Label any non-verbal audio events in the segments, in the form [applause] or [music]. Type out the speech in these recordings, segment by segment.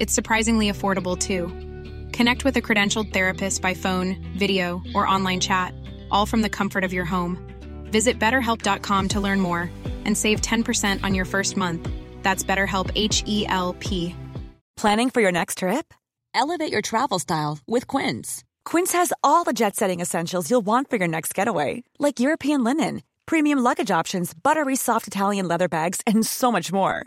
It's surprisingly affordable too. Connect with a credentialed therapist by phone, video, or online chat, all from the comfort of your home. Visit betterhelp.com to learn more and save 10% on your first month. That's BetterHelp H E L P. Planning for your next trip? Elevate your travel style with Quince. Quince has all the jet setting essentials you'll want for your next getaway, like European linen, premium luggage options, buttery soft Italian leather bags, and so much more.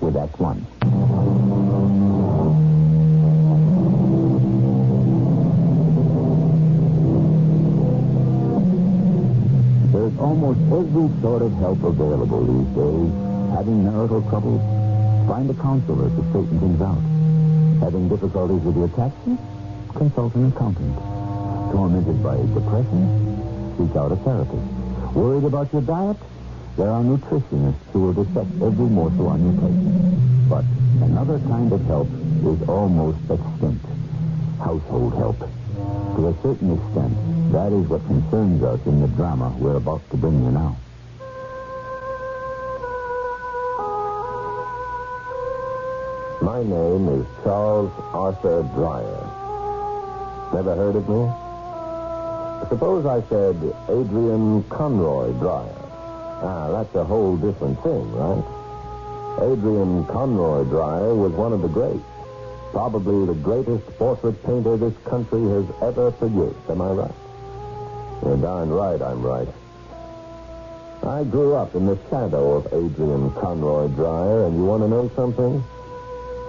with X1. There's almost every sort of help available these days. Having marital troubles? Find a counselor to straighten things out. Having difficulties with your taxes? Consult an accountant. Tormented by depression? Seek out a therapist. Worried about your diet? There are nutritionists who will dissect every morsel on your plate. But another kind of help is almost extinct. Household help. To a certain extent, that is what concerns us in the drama we're about to bring you now. My name is Charles Arthur Dreyer. Never heard of me? Suppose I said Adrian Conroy Dreyer. Ah, that's a whole different thing, right? Adrian Conroy Dreyer was one of the greats. Probably the greatest portrait painter this country has ever produced. Am I right? You're darn right I'm right. I grew up in the shadow of Adrian Conroy Dreyer, and you want to know something?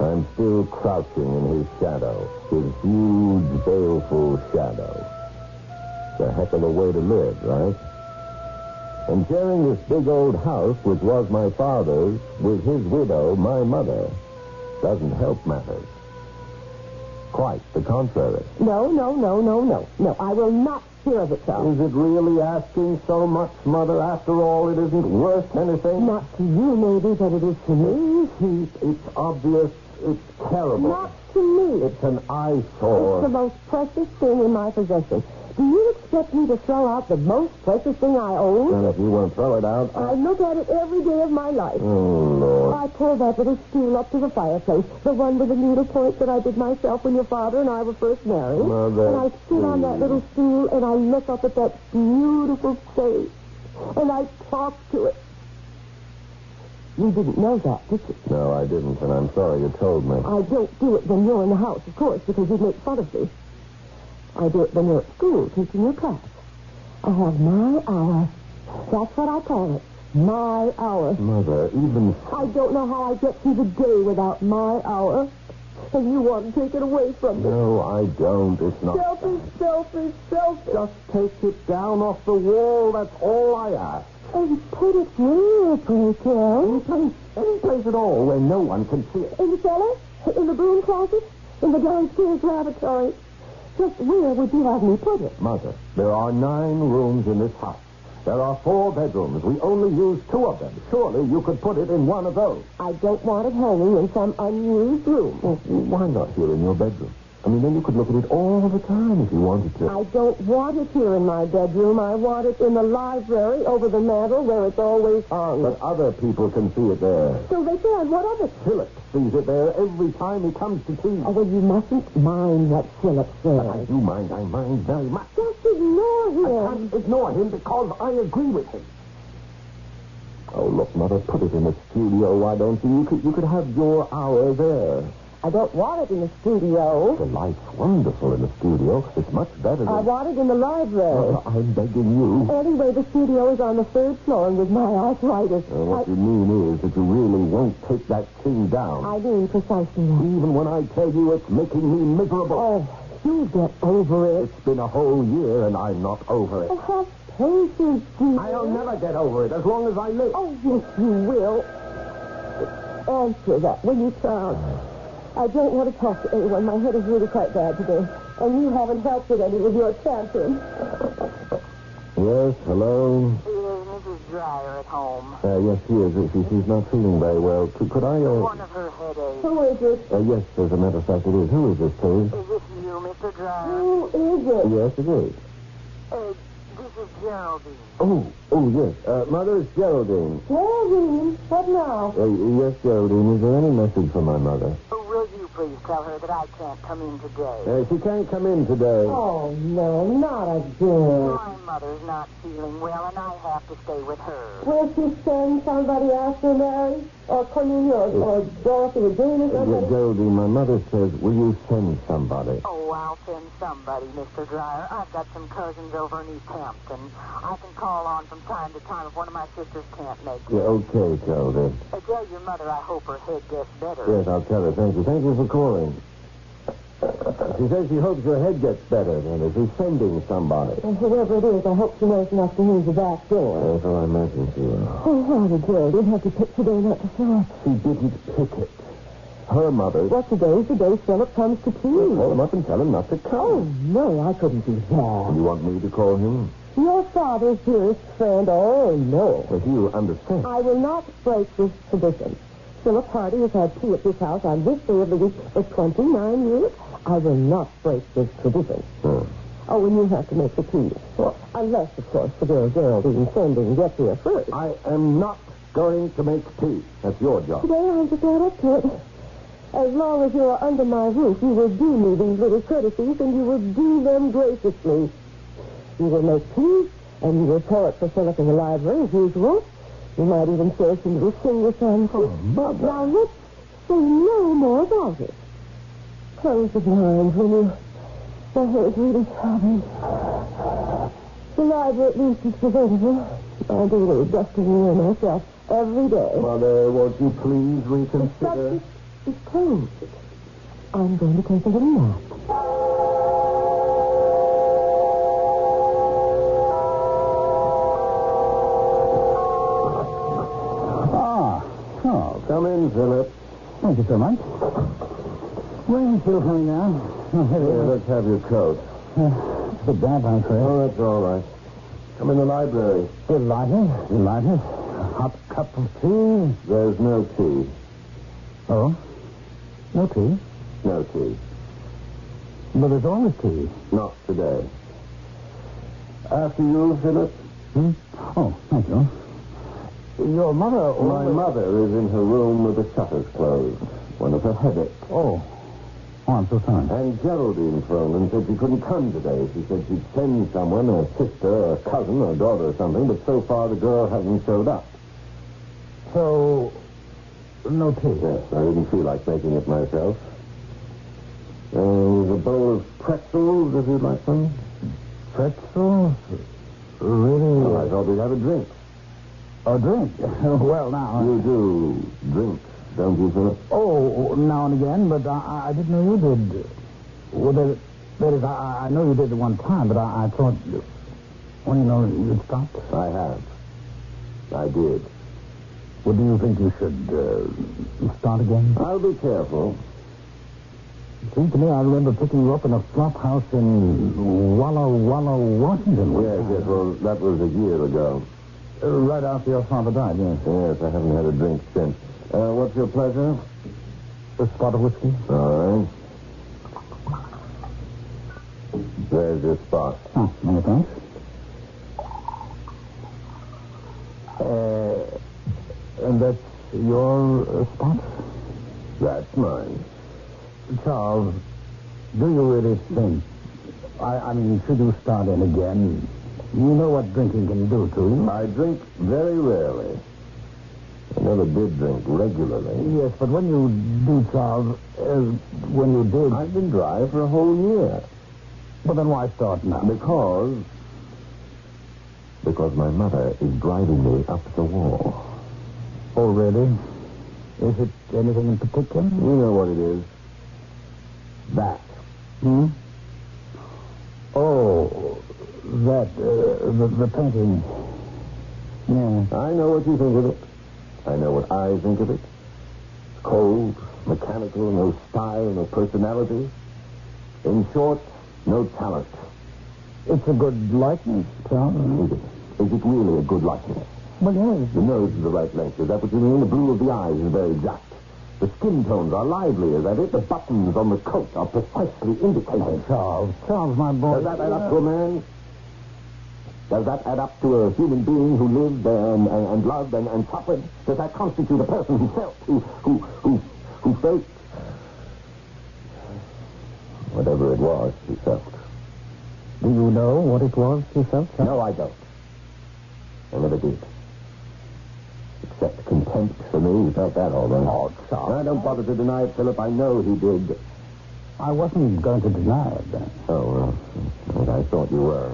I'm still crouching in his shadow, his huge, baleful shadow. It's a heck of a way to live, right? And sharing this big old house, which was my father's, with his widow, my mother, doesn't help matters. Quite the contrary. No, no, no, no, no. No, I will not hear of it, Charles. Is it really asking so much, Mother? After all, it isn't worth anything. Not to you, maybe, but it is to me. Pete, it's obvious. It's terrible. Not to me. It's an eyesore. It's the most precious thing in my possession. Do you expect me to throw out the most precious thing I own? And if you want to throw it out, I look at it every day of my life. Oh, Lord. I pull that little stool up to the fireplace, the one with the needle point that I did myself when your father and I were first married. Mother, and I sit on that little stool and I look up at that beautiful face. And I talk to it. You didn't know that, did you? No, I didn't, and I'm sorry you told me. I don't do it when you're in the house, of course, because you'd make fun of me. I do it when you're at school, teaching your class. I have my hour. That's what I call it. My hour. Mother, even... I don't know how I get through the day without my hour. And you want to take it away from me. No, I don't. It's not... Selfish, selfish, selfish. Just take it down off the wall. That's all I ask. And put it where, pray tell? Any place, any place at all where no one can see it. In the cellar? In the broom closet? In the downstairs lavatory? Just where would you have me put it? Mother, there are nine rooms in this house. There are four bedrooms. We only use two of them. Surely you could put it in one of those. I don't want it hanging in some unused room. Well, why not here in your bedroom? I mean, then you could look at it all the time if you wanted to. I don't want it here in my bedroom. I want it in the library over the mantel where it's always hung. But other people can see it there. So they can. What of it? Philip sees it there every time he comes to tea. Oh, well, you mustn't mind what Philip But I do mind. I mind very much. Just ignore him. I can't ignore him because I agree with him. Oh, look, Mother, put it in the studio, why don't you? You could, you could have your hour there. I don't want it in the studio. The light's wonderful in the studio. It's much better than... I want it in the library. Mother, I'm begging you. Anyway, the studio is on the third floor, and with my arthritis, what I, you mean is that you really won't take that thing down. I mean precisely that. Even when I tell you it's making me miserable. Oh, you get over it. It's been a whole year and I'm not over it. Oh, have patience, dear. I'll never get over it as long as I live. Oh, yes, you will. Answer that when you can. I don't want to talk to anyone. My head is really quite bad today. And you haven't helped it any with your tantrum. Yes, hello? Is Mrs. Dreyer at home? Uh, yes, she is. She, she's not feeling very well. Could, could I, uh... One of her headaches. Who is it? uh, Yes, as a matter of fact, it is. Who is this, please? Is this you, Mr. Dreyer? Who is it? Yes, it is. Uh, this Geraldine. Oh, oh, yes. Uh, Mother, it's Geraldine. Geraldine, what now? Uh, yes, Geraldine. Is there any message for my mother? Oh, will you please tell her that I can't come in today? Uh, she can't come in today. Oh, no, not again. My mother's not feeling well, and I have to stay with her. Will she send somebody after Mary? Or Cornelia or, or Dorothy or Jane or Uh, something? Geraldine, my mother says, will you send somebody? Oh, I'll send somebody, Mr. Dreyer. I've got some cousins over in East Hampton. I can call on from time to time if one of my sisters can't make it. Yeah, okay, Geraldine. Uh, tell your mother I hope her head gets better. Yes, I'll tell her. Thank you. Thank you for calling. She says she hopes her head gets better, and is she sending somebody? And whoever it is, I hope she knows enough to use the back door. That's what I imagine she will. Oh, how didn't have to pick today not to show up? She didn't pick it. Her mother What today's the day Philip comes to tea. called him up and tell him not to come. Oh, no, I couldn't do that. You want me to call him? Your father's dearest friend, oh, no. But you understand. I will not break this tradition. Philip Hardy has had tea at this house on this day of the week for 29 years. I will not break this tradition. Hmm. Oh, and you have to make the tea. Well, unless, of course, the girl Geraldine sending gets here first. I am not going to make tea. That's your job. Today I'm just not up to it. As long as you are under my roof, you will do me these little courtesies, and you will do them graciously. You will make tea, and you will pour it for Philip in the library as usual. You might even say some little sing with him. Oh, Mother. Now let's say no more about it. Close the blinds when you... My head's really throbbing. The library at least is presentable. I do a little dusting near myself every day. Mother, won't you please reconsider? Subject is closed. I'm going to take a little nap. Ah, oh, Come in, Philip. thank you so much. Rain's still coming down. Oh, here Here, let's have your coat. It's a bit damp, I'm afraid. Oh, that's all right. Come in the library. Delighted, delighted. A hot cup of tea. There's no tea. Oh, no tea. No tea. But there's always tea. Not today. After you, Philip. Hmm? Oh, thank you. Your mother... My mother is in her room with the shutters closed. One of her headaches. Oh. Oh, I'm so sorry. And Geraldine phoned and said she couldn't come today. She said she'd send someone, a sister, or a cousin, or a daughter or something, but so far the girl hasn't showed up. So, no tea. Yes, I didn't feel like making it myself. Uh, there's a bowl of pretzels, if you'd like some. Pretzels? Really? Well, I thought we'd have a drink. A drink? [laughs] well, now. You do drink, don't you, Philip? Oh, now and again, but I, I didn't know you did. Well, that, that is, I, I know you did at one time, but I, I thought. Well, you know, you'd stopped. I have. I did. Well, do you think you should uh, start again? I'll be careful. It seems to me I remember picking you up in a flop house in Walla Walla, Washington. Yes, yes, well, that was a year ago. Uh, right after your father died, yes. Yes, I haven't had a drink since. Uh, what's your pleasure? A spot of whiskey? All right. There's your spot. Oh, many thanks. Uh, and that's your uh, spot? That's mine. Charles, do you really think? I, I mean, should you start in again? You know what drinking can do to you. I drink very rarely. I never did drink regularly. Yes, but when you do, Charles, uh, when you did. I've been dry for a whole year. But then why start now? Because. Because my mother is driving me up the wall. Oh, really? Is it anything in particular? You know what it is. That. Hmm? Oh, that, uh, the, the painting. Yeah. I know what you think of it. I know what I think of it. It's cold, mechanical, no style, no personality. In short, no talent. It's a good likeness, Charles. Is it? Is it really a good likeness? Well, yes. The nose is the right length. Is that what you mean? The blue of the eyes is very exact. The skin tones are lively, is that it? The buttons on the coat are precisely indicated. Charles, Charles, my boy. Does that add up to a man? Does that add up to a human being who lived and, and, and loved and, and suffered? Does that constitute a person who felt, who, who, who, who felt? Whatever it was, he felt. Do you know what it was he felt? Charles? No, I don't. I never did. Except contempt for me. He felt that all right. Oh, Charles. I don't bother to deny it, Philip. I know he did. I wasn't going to deny it then. Oh, well, I thought you were.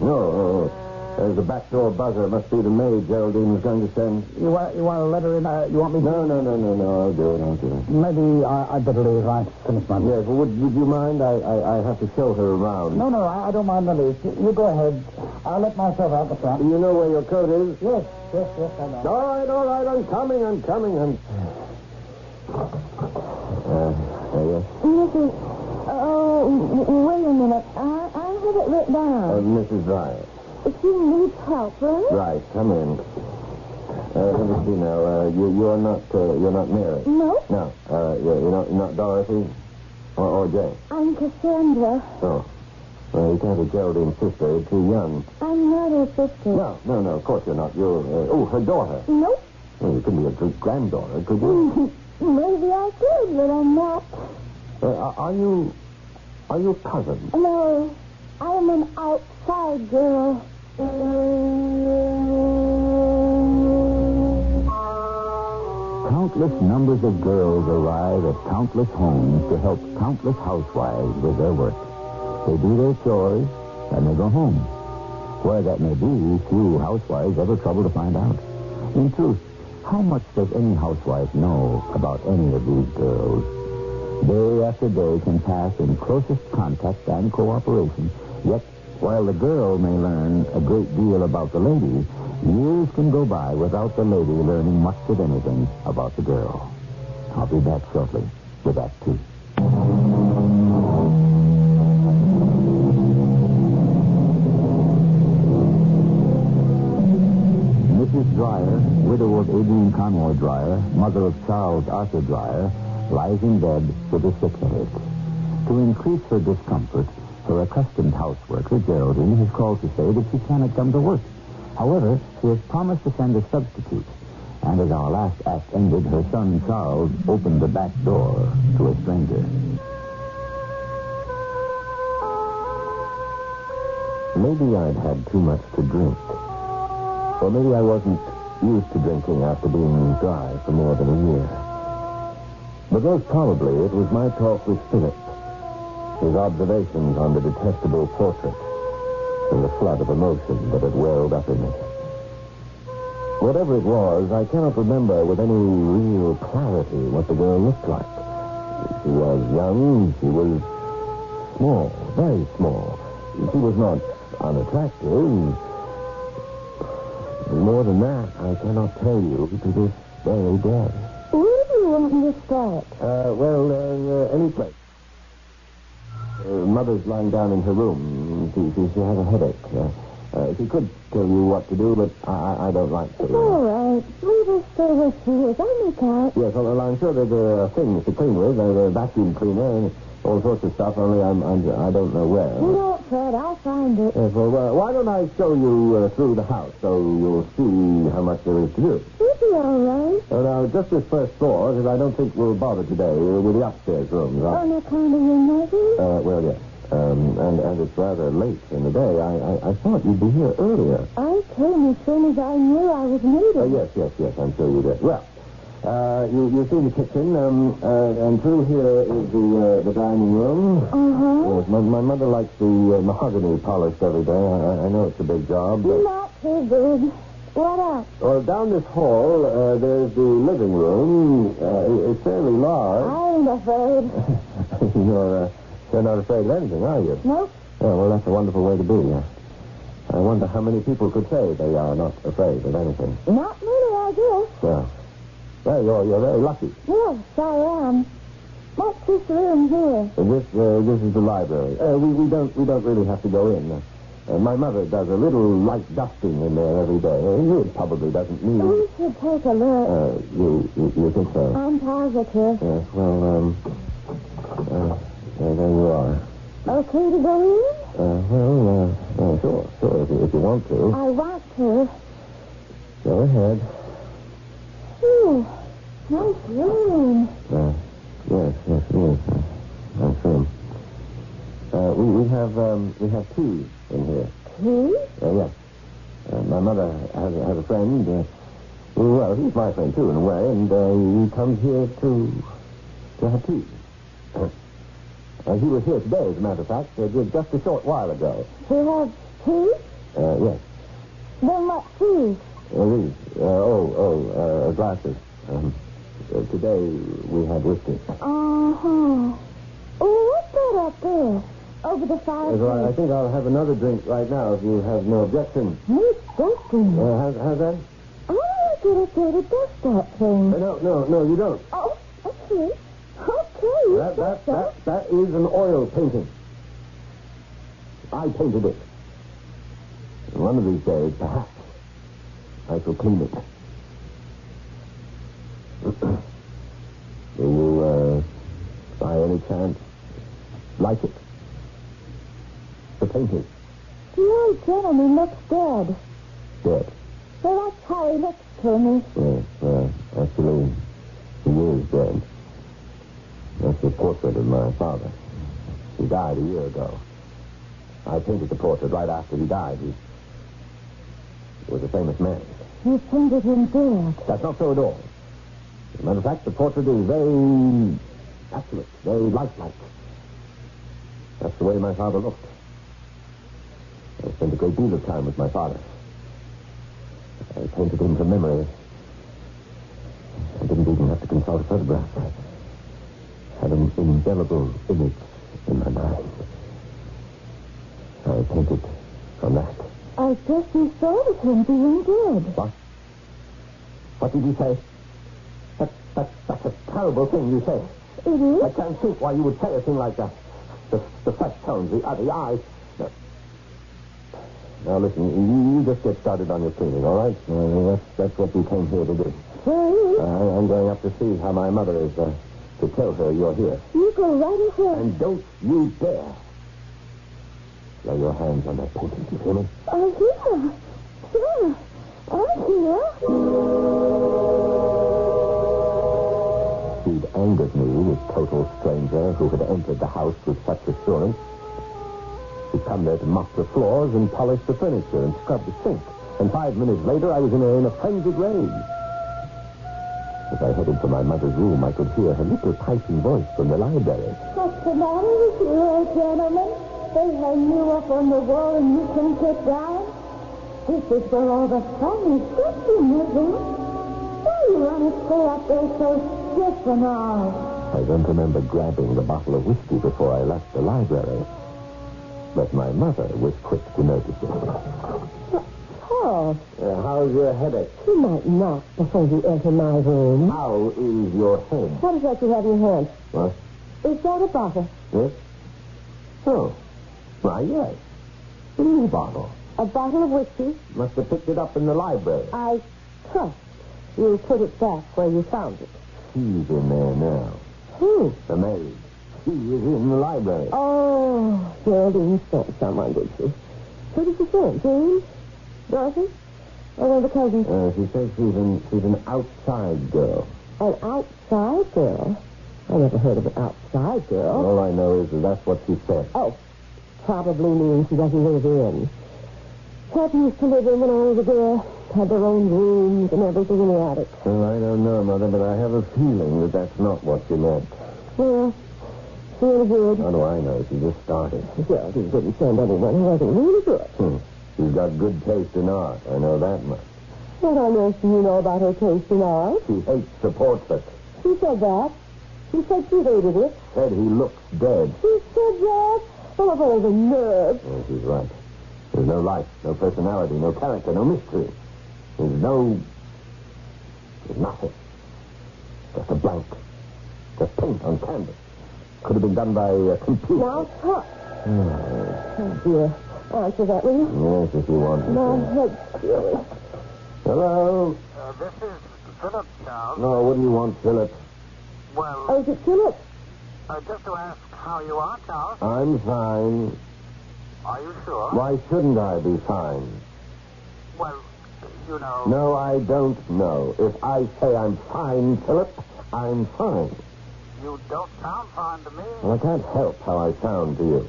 No, there's a back door buzzer. It must be the maid Geraldine was going to send. You want, you want a letter in? Uh, you want me to? No, no, no, no, no. I'll do it. I'll do it. Maybe I, I'd better leave. I finished my Yes, well, would, would you mind? I, I, I have to show her around. No, no, I, I don't mind the least. You, go ahead. I'll let myself out the front. You know where your coat is? Yes, yes, yes, I know. All right, all right. I'm coming. I'm coming. I'm. Uh, there you Mrs. Oh, wait a minute. I, I have it written are. Uh, down. Mrs. Dyer. She needs help, right? Right. Come in. Uh, let me see now. Uh, you, you're not. Uh, you're not Mary. No, No. Uh, you're, you're not. You're not Dorothy. Or, or Jane. I'm Cassandra. Oh. Well, you can't be Geraldine's sister. You're too young. I'm not her sister. No, no, no. Of course you're not. You're. Uh, oh, her daughter. Nope. Well, you couldn't be a great granddaughter, could you? [laughs] Maybe I could, but I'm not. uh, are- are you? Are you a cousin? No, I'm an outside girl. Countless numbers of girls arrive at countless homes to help countless housewives with their work. They do their chores, and they go home. Where that may be, few housewives ever trouble to find out. In truth, how much does any housewife know about any of these girls? Day after day can pass in closest contact and cooperation, yet while the girl may learn a great deal about the lady, years can go by without the lady learning much of anything about the girl. I'll be back shortly with that too. Mrs. Dreyer, widow of Adrian Conroy Dreyer, mother of Charles Arthur Dreyer, lies in bed with a sick headache. To increase her discomfort, her accustomed houseworker, Geraldine, has called to say that she cannot come to work. However, she has promised to send a substitute. And as our last act ended, her son Charles opened the back door to a stranger. Maybe I'd had too much to drink. Or maybe I wasn't used to drinking after being dry for more than a year. But most probably it was my talk with Philip, his observations on the detestable portrait, and the flood of emotion that had welled up in me. Whatever it was, I cannot remember with any real clarity what the girl looked like. She was young, she was small, very small. She was not unattractive. More than that, I cannot tell you to this very day. Where do you want me to start? Uh, well, uh, uh, any place. Uh, Mother's lying down in her room. She, she, she has a headache. Uh, uh, she could tell you what to do, but I, I, I don't like to. It's all right. Leave her stay where she is. I'll make out. Yes, well, I'm sure there's a thing to clean with. There's a vacuum cleaner and all sorts of stuff, only I'm, I'm, I don't know where. Don't fret. I'll find it. Well, uh, why don't I show you uh, through the house so you'll see how much there is to do? You'll be all right. Uh, now, just this first floor, because I don't think we'll bother today uh, with the upstairs rooms. I- On account of your mother? Uh, well, yes. Um, and, and it's rather late in the day. I, I, I thought you'd be here earlier. I came as soon as I knew I was needed. Uh, yes, yes, yes, I'm sure you did. Well, uh, you, you've seen the kitchen, um, uh, and through here is the, uh, the dining room. Uh-huh. Yes, my, my mother likes the uh, mahogany polished every day. I, I know it's a big job, but... Not too good. What else? Well, down this hall, uh, there's the living room. Uh, it's fairly large. I ain't afraid. [laughs] you're, uh, you're not afraid of anything, are you? Nope. Oh, well, that's a wonderful way to be. Uh, I wonder how many people could say they are not afraid of anything. Not many, I guess. Well, well you're, you're very lucky. Yes, I am. What's this room here? Uh, This, uh, this is the library. Uh, we, we don't we don't really have to go in. Uh, uh, my mother does a little light dusting in there every day. Uh, it probably doesn't need. We should take a look. Uh, you, you you think so? I'm positive. Yes. Well, um, uh, there, you are. Okay to go in? Uh, well, uh, uh, sure, sure, if you, if you want to. I want to. Go ahead. Phew. Nice room. Uh, yes, yes, yes. Uh, I'm sure. Uh, we, we have, um, we have tea in here. Tea? Uh, yes. Uh, my mother has, a- has a friend. Uh, well, he's my friend, too, in a way, and uh, he comes here to, to have tea. Uh, he was here today, as a matter of fact, uh, just a short while ago. She has tea? Uh, yes. Then what tea? Uh, these. Uh, oh, oh, uh, glasses. Um, uh, today we had whiskey. Uh-huh. Oh, what's that up there? Over the so I, I think I'll have another drink right now if you have no objection. No dusting. Uh, how's, how's that? I want to get up there to dust that thing. Uh, no, no, no, you don't. Oh, okay. Okay, That, that, that, that is an oil painting. I painted it. One of these days, perhaps, I shall clean it. [clears throat] Do you, uh, by any chance, like it? The painting? The old gentleman looks dead. Dead. Well, that's how he looks to me. Yes, uh, actually, he is dead. That's the portrait of my father. He died a year ago. I painted the portrait right after he died. He was a famous man. You painted him dead. That's not so at all. As a matter of fact, the portrait is very accurate, very lifelike. That's the way my father looked. I spent a great deal of time with my father. I painted him from memory. I didn't even have to consult a photograph. I had an indelible image in my mind. I painted from that. I guess you of him being dead. What? What did you say? That, that, that's a terrible thing you say. It I can't think why you would say a thing like that. The, the flesh tones, the, uh, the eyes. No. Now, listen, you, you just get started on your cleaning, all right? Uh, that's, that's what we came here to do. Uh, I'm going up to see how my mother is, uh, to tell her you're here. You go right ahead. And don't you dare lay your hands on that do you hear me? Oh, yeah. Sure. I'm here. He'd angered me, this total stranger who had entered the house with such assurance. He'd come there to mop the floors and polish the furniture and scrub the sink. And five minutes later, I was in a, in a frenzied rage. As I headed for my mother's room, I could hear her little piping voice from the library. What's the matter with you, old gentleman? They hang you up on the wall and you can sit down. This is where all the fun is sitting, isn't it? Why you want to stay up there so stiff and all? I don't remember grabbing the bottle of whiskey before I left the library. But my mother was quick to notice it. Oh, Uh, how's your headache? you might knock before you enter my room. How is your head? What is that you have in your hand? What? Is that a bottle? Yes? Oh. Why, yes. Is a bottle. A bottle of whiskey? Must have picked it up in the library. I trust you put it back where you found it. She's in there now. Who? The maid. She is in the library. Oh, Geraldine sent someone, did she? Who did she send? James? Dorothy? Or one of the cousins? Uh, she says she's an, she's an outside girl. An outside girl? I never heard of an outside girl. All I know is that that's what she said. Oh, probably means she doesn't live in. Pat used to live in when I was a girl. Had their own rooms and everything in the attic. Well, I don't know, Mother, but I have a feeling that that's not what she meant. Well, really good. How do I know? She just started. Geraldine didn't send anyone who wasn't really good. Hmm. She's got good taste in art. I know that much. What on earth do you know about her taste in art? She hates the portrait. She said that. She said she hated it. Said he looks dead. She said that. Full of all the nerve. Oh, she's right. There's no life, no personality, no character, no mystery. There's no... There's nothing. Just a blank. Just paint on canvas. Could have been done by a computer. Now talk. Oh, dear. Answer that, will you? Yes, if you want me My to. head's feeling. Hello? Uh, this is Philip, Charles. No, what do you want, Philip? Well, Oh, is it Philip? Uh, just to ask how you are, Charles. I'm fine. Are you sure? Why shouldn't I be fine? Well, you know. No, I don't know. If I say I'm fine, Philip, I'm fine. You don't sound fine to me. Well, I can't help how I sound to you.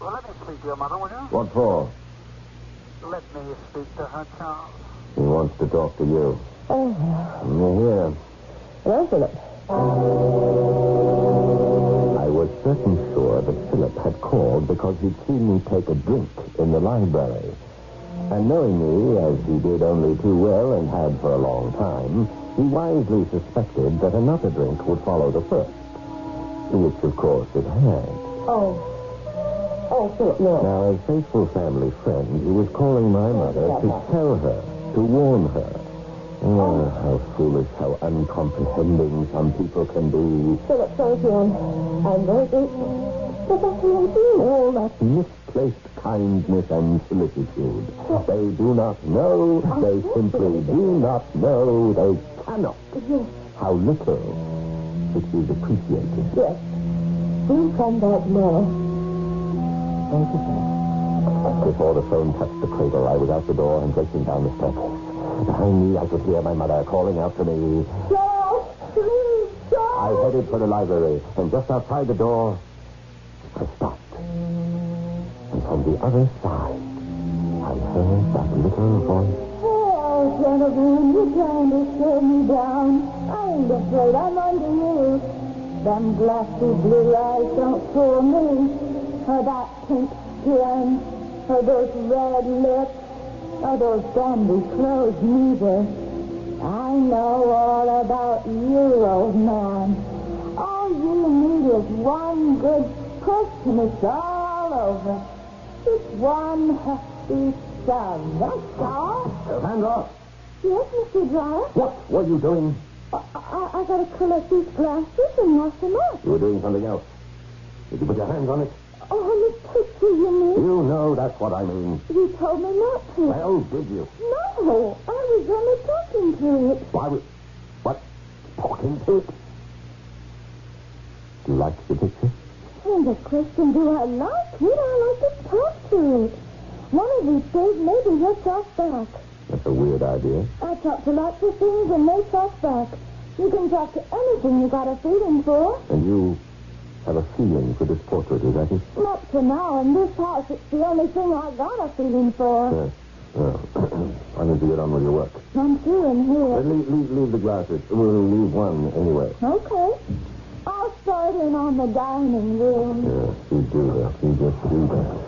Well, let me speak to your mother, will you? What for? Let me speak to her, Charles. He wants to talk to you. Oh, Here. hello, Philip. Certain sure that Philip had called because he'd seen me take a drink in the library. And knowing me, as he did only too well and had for a long time, he wisely suspected that another drink would follow the first. Which, of course, it had. Oh. Oh, Philip, no. Now, as faithful family friend, he was calling my mother to tell her, to warn her. Oh, how foolish, how uncomprehending some people can be. Philip, thank you. I'm, I'm very grateful. But what I'm doing. All that misplaced kindness and solicitude. They do not know, they simply do not know, they cannot Yes, how little it is appreciated. yes. We'll come back now. Thank you, Philip. Before the phone touched the cradle, I was out the door and racing down the steps. Behind me, I could hear my mother calling out to me. Charles! Please, Joe! I headed for the library, and just outside the door, I stopped. And from the other side, I heard that little voice. Oh, Genevieve, you're trying to slow me down. I ain't afraid. I'm under you. Them glassy blue eyes don't fool me. Or that pink skin. Or those red lips. Or those dandy clothes neither. I know all about you, old man. All you need is one good push and it's all over. Just one hefty shove. That's all. Hands off! Yes, Mr. Dreyer. What were you doing? I, I, I gotta collect these glasses and wash them up. You were doing something else. Did you put your hands on it? Oh, the picture, you mean? You know that's what I mean. You told me not to. Well, did you? No, I was only talking to it. Why was... What? Talking to it? Do you like the picture? And the question, do I like it? I like to talk to it. One of these days, maybe he'll talk back. That's a weird idea. I talk to lots of things and they talk back. You can talk to anything you got a feeling for. And you have a feeling for this portrait, is that it? Not for now. In this house, it's the only thing I've got a feeling for. Yes. Well, why don't you get on with your work? I'm through in Uh, here. leave, leave, leave the glasses. We'll leave one anyway. Okay. I'll start in on the dining room. Yes, you do that. You just do that.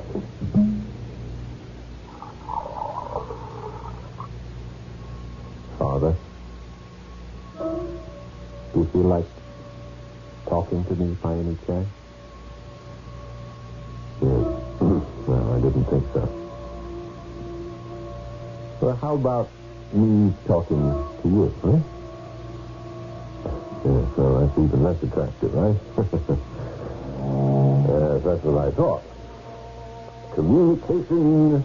To me by any chance? Yes. well, I didn't think so. Well, how about me talking to you, huh? Yeah, so that's even less attractive, right? yes, [laughs] uh, that's what I thought. Communication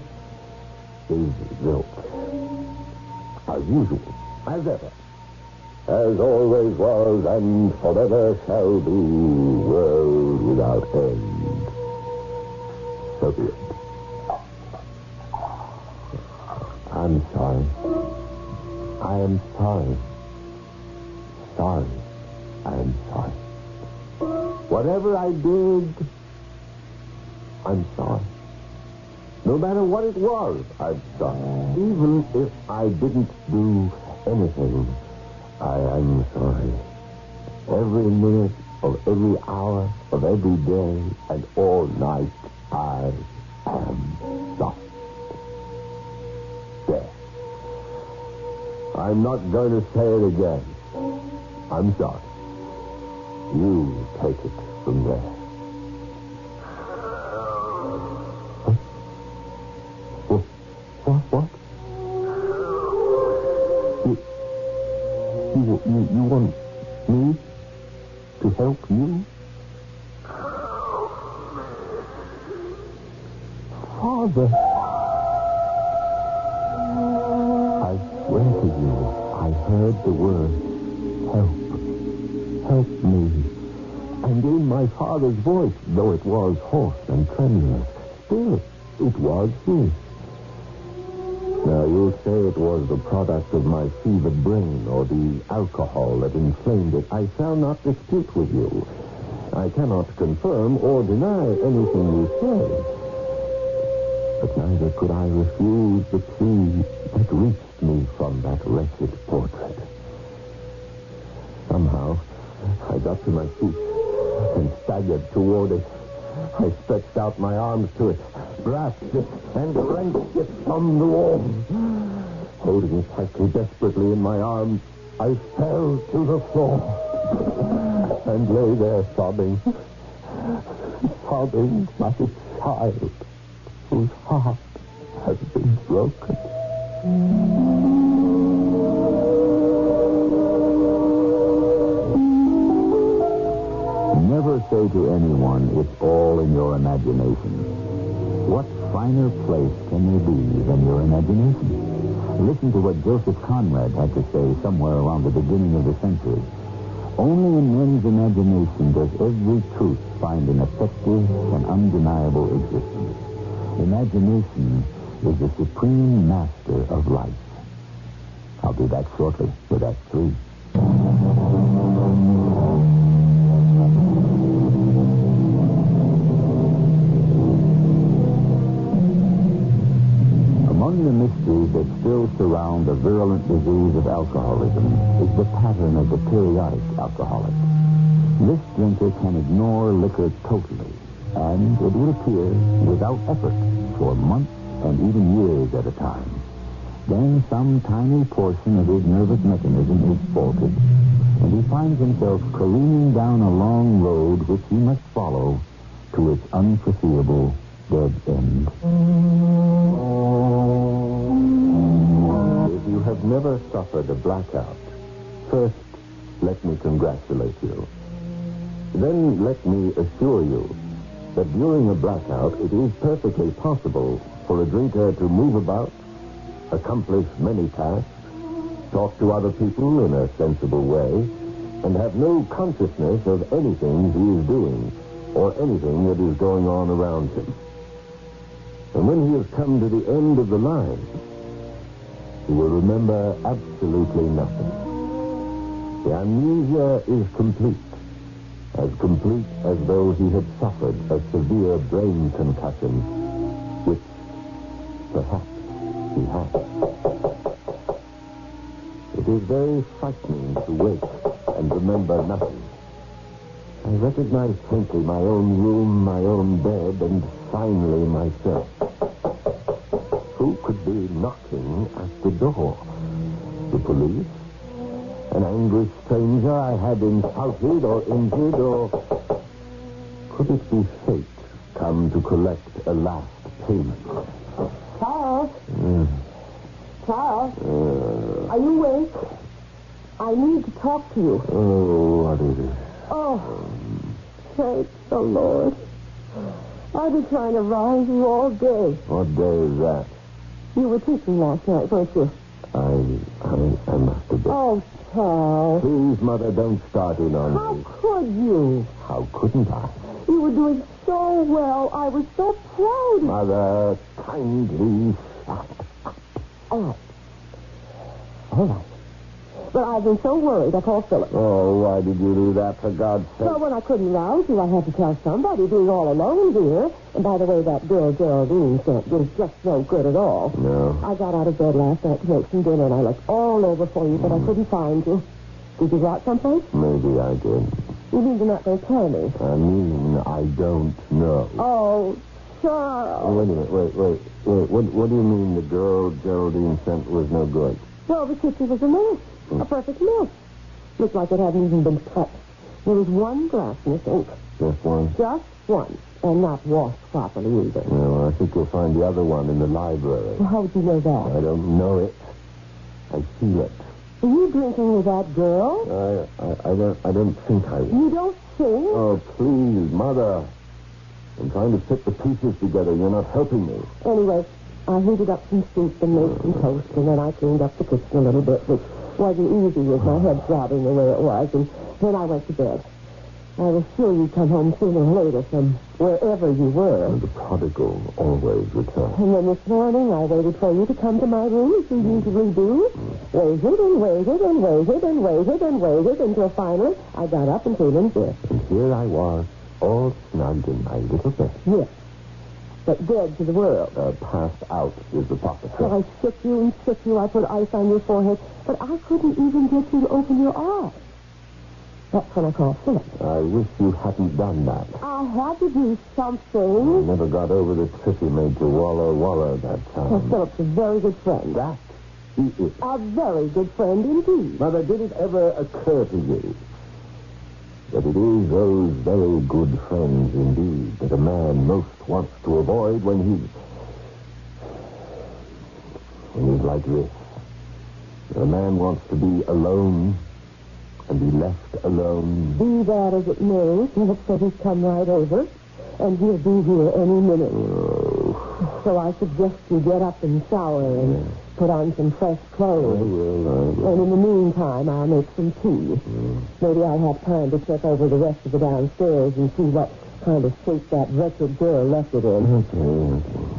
is built. As usual, as ever. As always was and forever shall be, world without end. So be it. I'm sorry. I am sorry. Sorry. I am sorry. Whatever I did, I'm sorry. No matter what it was I've done, even if I didn't do anything, I am sorry. Every minute of every hour of every day and all night, I am sorry. There. I'm not going to say it again. I'm sorry. You take it from there. Was hoarse and tremulous, still it was his. Now, you'll say it was the product of my fevered brain or the alcohol that inflamed it. I shall not dispute with you. I cannot confirm or deny anything you say. But neither could I refuse the plea that reached out my arms to it, grasped it, and wrenched it from the wall. Holding it tightly, desperately in my arms, I fell to the floor and lay there sobbing, sobbing like a child whose heart has been broken. Never say to anyone, it's all in your imagination. What finer place can there be than your imagination? Listen to what Joseph Conrad had to say somewhere around the beginning of the century. Only in men's imagination does every truth find an effective and undeniable existence. Imagination is the supreme master of life. I'll be back shortly with Act 3. Still the virulent disease of alcoholism is the pattern of the periodic alcoholic. This drinker can ignore liquor totally, and it would appear without effort for months and even years at a time. Then some tiny portion of his nervous mechanism is faulted, and he finds himself careening down a long road which he must follow to its unforeseeable dead end. Have never suffered a blackout, first let me congratulate you. Then let me assure you that during a blackout it is perfectly possible for a drinker to move about, accomplish many tasks, talk to other people in a sensible way, and have no consciousness of anything he is doing or anything that is going on around him. And when he has come to the end of the line, he will remember absolutely nothing. The amnesia is complete, as complete as though he had suffered a severe brain concussion, which perhaps he had. It is very frightening to wake and remember nothing. I recognized faintly my own room, my own bed, and finally myself. Who could be knocking at the door? The police? An angry stranger I had insulted or injured, or could it be fate come to collect a last payment? Charles, Mm. Charles, Uh, are you awake? I need to talk to you. oh, what is it? Oh, thank the Lord. I've been trying to rise you all day. What day is that? You were teaching last night, weren't you? I, I, I must have been. Oh, Charles, Please, Mother, don't start in on how me. could you? How couldn't I? You were doing so well. I was so proud of Mother, kindly stop. Oh. All right. All right. But I've been so worried, I called Philip. Oh, why did you do that, for God's sake? Well, when I couldn't rouse you, I had to tell somebody being all alone here. And by the way, that girl Geraldine sent was just no good at all. No. I got out of bed last night to make some dinner, and I looked all over for you, but I hmm. couldn't find you. Did you go out someplace? Maybe I did. You mean you're not going to tell me? I mean, I don't know. Oh, Oh, Charles. wait a minute. Wait, wait, wait. What, what do you mean the girl Geraldine sent was no good? Well, the kitchen was a mess. A perfect mess. Looked like it hadn't even been touched. There was one glass in the sink. Just one? Just one. And not washed properly either. No, I think you'll find the other one in the library. Well, how would you know that? I don't know it. I feel it. Were you drinking with that girl? I, I, I don't, I don't think I. was. You don't think? Oh, please, Mother. I'm trying to fit the pieces together. You're not helping me. Anyway, I heated up some soup and made some toast, and then I cleaned up the kitchen a little bit, which wasn't easy with my head throbbing the way it was, and then I went to bed. I was sure you'd come home sooner or later from wherever you were. And the prodigal always returns. And then this morning, I waited for you to come to my room, as you usually do. Waited and waited and waited and waited and waited until finally I got up and came in here. And here I was, all snug in my little bed. Yes. But dead to the world. Uh, passed out is the proper term. I shook you and shook you. I put ice on your forehead. But I couldn't even get you to open your eyes. That's when I called Philip. I wish you hadn't done that. I had to do something. I never got over the trick he made to Waller Waller that time. Well. Philip's a very good friend. That he is. A very good friend indeed. Mother, did it ever occur to you that it is those very good friends indeed that a man most wants to avoid when he when he's like this? A man wants to be alone and be left alone. Be that as it may, Philip said he'd come right over, and he'll be here any minute. Oh, So I suggest you get up and shower and put on some fresh oh, I clothes. will, I will. And in the meantime, I'll make some tea. Mm. Maybe I'll have time to check over the rest of the downstairs and see what kind of shape that wretched girl left it in. Okay, okay.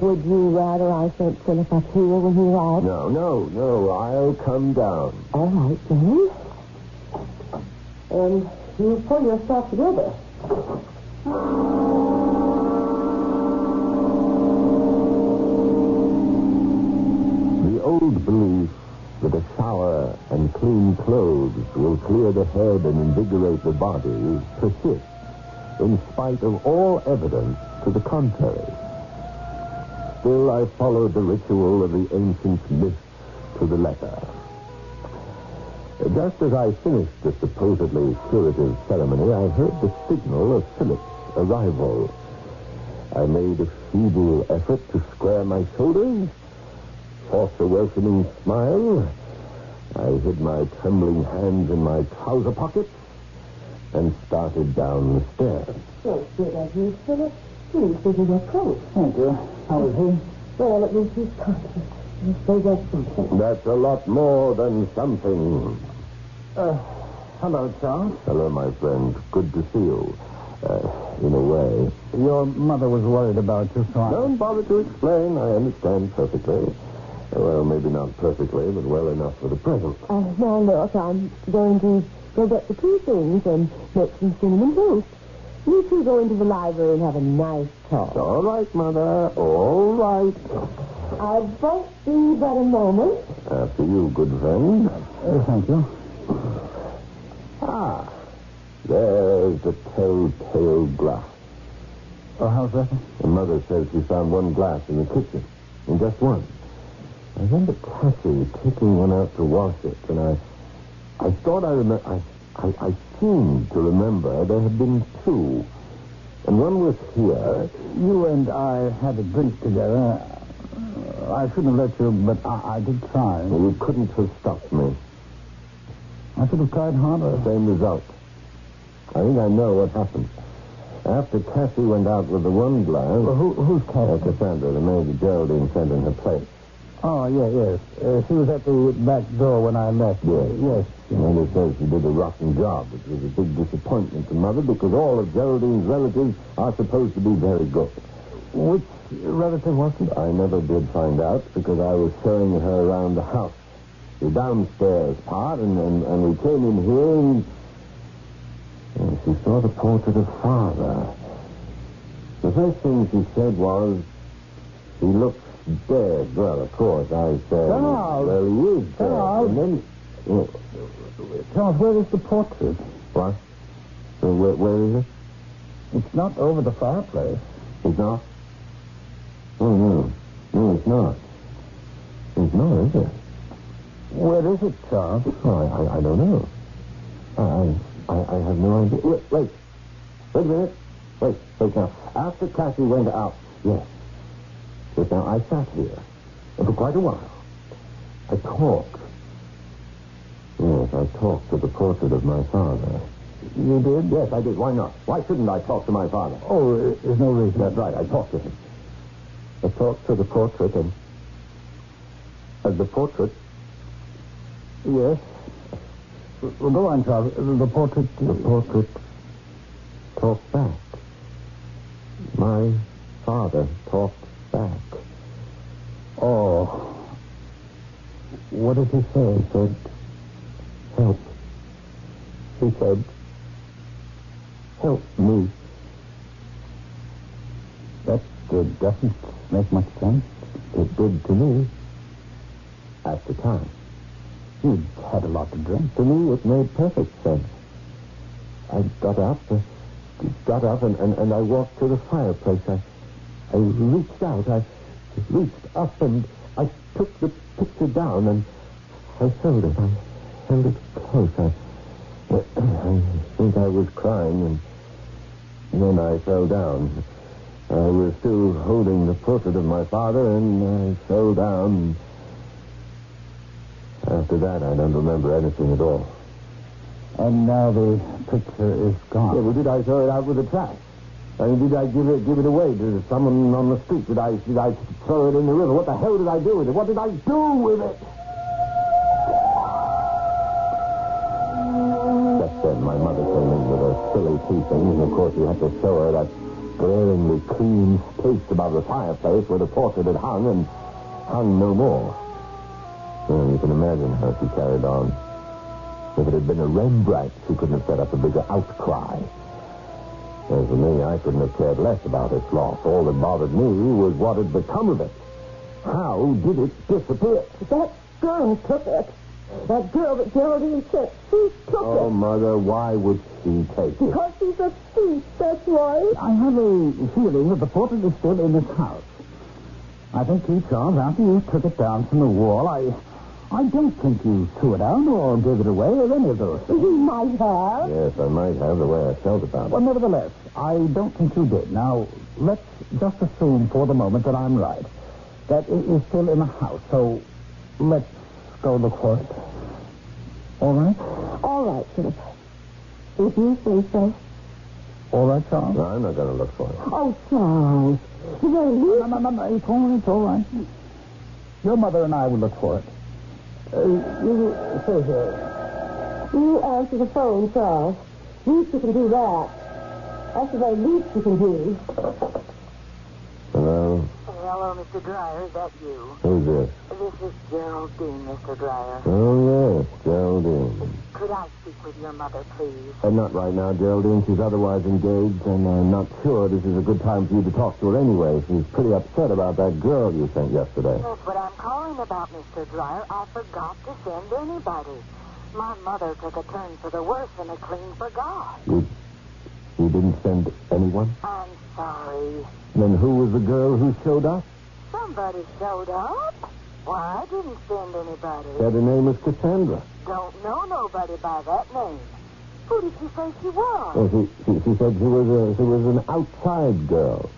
Would you rather I sent Philip up here when he arrives? No, no, no. I'll come down. All right, then. And you pull yourself together. Old belief that a shower and clean clothes will clear the head and invigorate the body persists in spite of all evidence to the contrary. Still, I followed the ritual of the ancient myths to the letter. Just as I finished the supposedly curative ceremony, I heard the signal of Philip's arrival. I made a feeble effort to square my shoulders, forced a welcoming smile. I hid my trembling hands in my trouser pockets and started down the stairs. So good of you, Philip. Please give me your coat. Thank you. How is he? Well, at least he's conscious. I suppose that's something. That's a lot more than something. Uh, hello, Charles. Hello, my friend. Good to see you. Uh, in a way. Your mother was worried about you, so I... Don't bother to explain. I understand perfectly. Well, maybe not perfectly, but well enough for the present. Uh, now, look, I'm going to go get the tea things and make some cinnamon toast. You two go into the library and have a nice talk. All right, Mother. All right. I won't be but a moment. After you, good friend. Uh, thank you. Ah, There's the telltale glass. Oh, how's that? The mother says she found one glass in the kitchen. And just one. I remember Cassie taking one out to wash it, and I I thought I remember I, I I seemed to remember there had been two. And one was here. You and I had a drink together. I shouldn't have let you, but I, I did try. You couldn't have stopped me. I should have tried harder. Same result. I think I know what happened. After Cassie went out with the one glass. Well, who, who's uh, Cassie? Cassandra, the maid Geraldine sent in her place. Oh, yeah, yes. Uh, she was at the back door when I left. Yes. Yes. Mother says she did a rotten job. which was a big disappointment to Mother because all of Geraldine's relatives are supposed to be very good. Which relative was it? I never did find out because I was showing her around the house. The downstairs part, and, and, and we came in here and, and she saw the portrait of Father. The first thing she said was, he looks dead. Well, of course, I said, Charles! well, he is dead. Charles! And then, uh, Charles, where is the portrait? what? Uh, where, where is it? It's not over the fireplace. It's not? Oh, no. No, it's not. It's not, is it? Where is it, Charles? Oh, I, I, I don't know. I, I, I have no idea. Wait, wait. Wait a minute. Wait, wait now. After Cassie went out, yes. Yes, now, I sat here for quite a while. I talked. Yes, I talked to the portrait of my father. You did? Yes, I did. Why not? Why shouldn't I talk to my father? Oh, uh, there's no reason. That's right. I talked to him. I talked to the portrait and... And the portrait... Yes. Well, go on, Charles. The portrait... The portrait talked back. My father talked back. Oh. What did he say? He said, help. He said, help me. That uh, doesn't make much sense. It did to me. At the time. You'd had a lot to drink. To me, it made perfect sense. I got up, uh, got up, and, and, and I walked to the fireplace. I, I reached out. I reached up, and I took the picture down, and I held it. I held it close. I, I think I was crying, and then I fell down. I was still holding the portrait of my father, and I fell down. After that, I don't remember anything at all. And now the picture is gone. Yeah, well, did I throw it out with the trash? I mean, did I give it give it away to someone on the street? Did I did I throw it in the river? What the hell did I do with it? What did I do with it? Just then, my mother came in with her silly tea things, and of course, we had to show her that glaringly clean space above the fireplace where the portrait had hung, and hung no more. Well, you can imagine how she carried on. If it had been a Rembrandt, she couldn't have set up a bigger outcry. As for me, I couldn't have cared less about its loss. All that bothered me was what had become of it. How did it disappear? That girl took it. That girl that Geraldine sent, she took Oh, it. Oh, Mother, why would she take it? Because she's a thief, that's why. I have a feeling that the portrait is still in this house. I think you, Charles, after you took it down from the wall, I... I don't think you threw it out or gave it away or any of those things. You might have. Yes, I might have the way I felt about it. Well, nevertheless, I don't think you did. Now, let's just assume for the moment that I'm right. That it is still in the house, so let's go look for it. All right? All right, Philip. If you say so. All right, Charles? No, I'm not going to look for it. Oh, Charles. The very least. No, no, no, no. It's all right, it's all right. Your mother and I will look for it. Uh, you say here. You answer the phone, Charles. Least you can do that. That's the very least you can do. Hello? Hello, Mr. Dreyer. Is that you? Who's this? This is Geraldine, Mr. Dreyer. Oh, yes, Geraldine. Could I speak with your mother, please? Uh, not right now, Geraldine. She's otherwise engaged, and I'm not sure this is a good time for you to talk to her anyway. She's pretty upset about that girl you sent yesterday. That's what I'm calling about, Mr. Dreyer. I forgot to send anybody. My mother took a turn for the worse and a clean forgot. You, you didn't send anyone? I'm sorry. Then who was the girl who showed up? Somebody showed up. Why, I didn't send anybody. Said her name was Cassandra. Don't know nobody by that name. Who did you say she was? Oh, she, she, she said she was a she was an outside girl.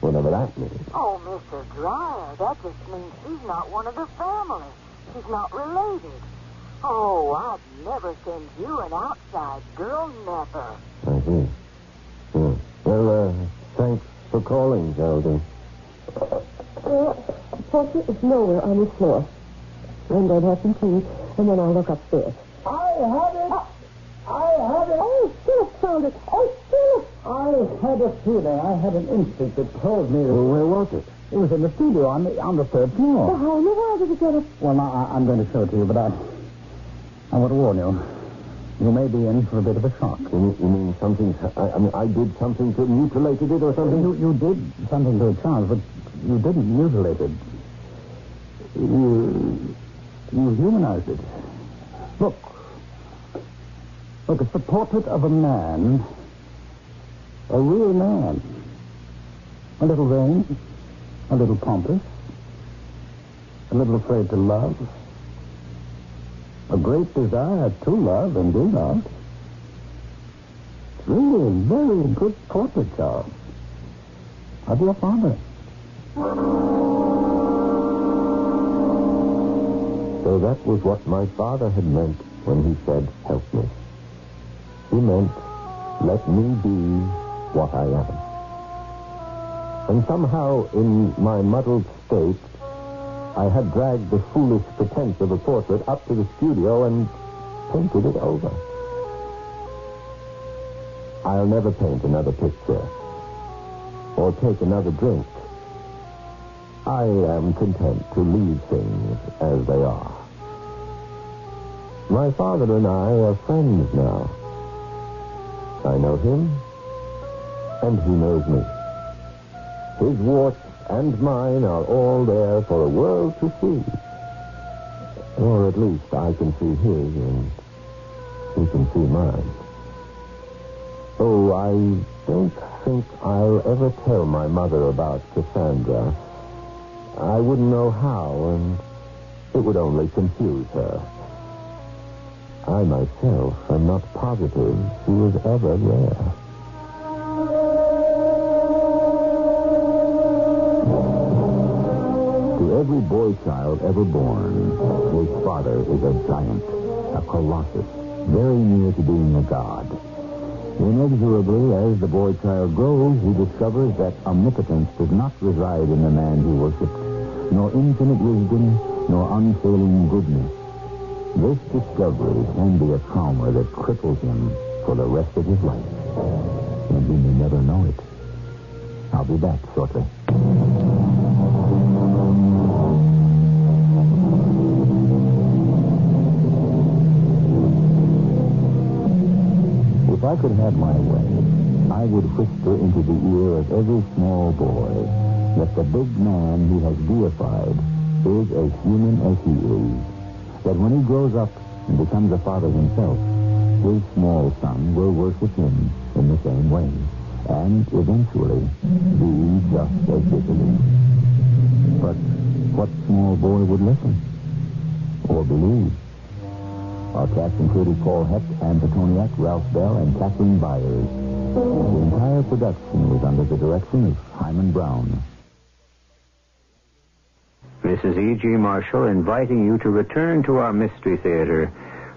Whatever that means. Oh, Mr. Dreyer, that just means she's not one of the family. She's not related. Oh, I'd never send you an outside girl, never. I see. Yeah. Well, uh, thanks for calling, Geraldine. Uh, portrait is nowhere on the floor. I'm going to have some tea, and then I'll look upstairs. I have it. I have it. Oh, Philip found it. Oh, Philip. I had a feeling. I had an instinct that told me. Well, where was it? It was in the studio on the on the third floor. Well, how in the world did you get it? Well, now, I, I'm going to show it to you, but I, I want to warn you. You may be in for a bit of a shock. You mean, you mean something? I, I mean, I did something to mutilated it or something? You, you did something to a child, but you didn't mutilate it. You, you humanized it. Look. Look, it's the portrait of a man. A real man. A little vain. A little pompous. A little afraid to love. A great desire to love and do loved. It's really a very good portrait, Charles. Of your father. So that was what my father had meant when he said, help me. He meant, let me be what I am. And somehow, in my muddled state, I had dragged the foolish pretense of a portrait up to the studio and painted it over. I'll never paint another picture or take another drink. I am content to leave things as they are. My father and I are friends now. I know him, and he knows me. His warts and mine are all there for the world to see. Or at least I can see his, and he can see mine. Oh, I don't think I'll ever tell my mother about Cassandra. I wouldn't know how, and it would only confuse her. I myself am not positive she was ever there. Every boy child ever born, his father is a giant, a colossus, very near to being a god. Inexorably, as the boy child grows, he discovers that omnipotence does not reside in the man he worships, nor infinite wisdom, nor unfailing goodness. This discovery can be a trauma that cripples him for the rest of his life. And he may never know it. I'll be back shortly. I my way, I would whisper into the ear of every small boy that the big man he has deified is as human as he is. That when he grows up and becomes a father himself, his small son will worship him in the same way, and eventually be just as dissolute. But what small boy would listen or believe? Our cast included Paul Hecht, Anne Pitoniak, Ralph Bell, and Kathleen Byers. The entire production was under the direction of Himan Brown. Is E.G. Marshall inviting you to return to our Mystery Theater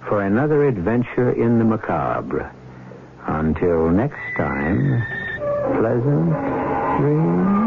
for another adventure in the macabre. Until next time, pleasant dreams.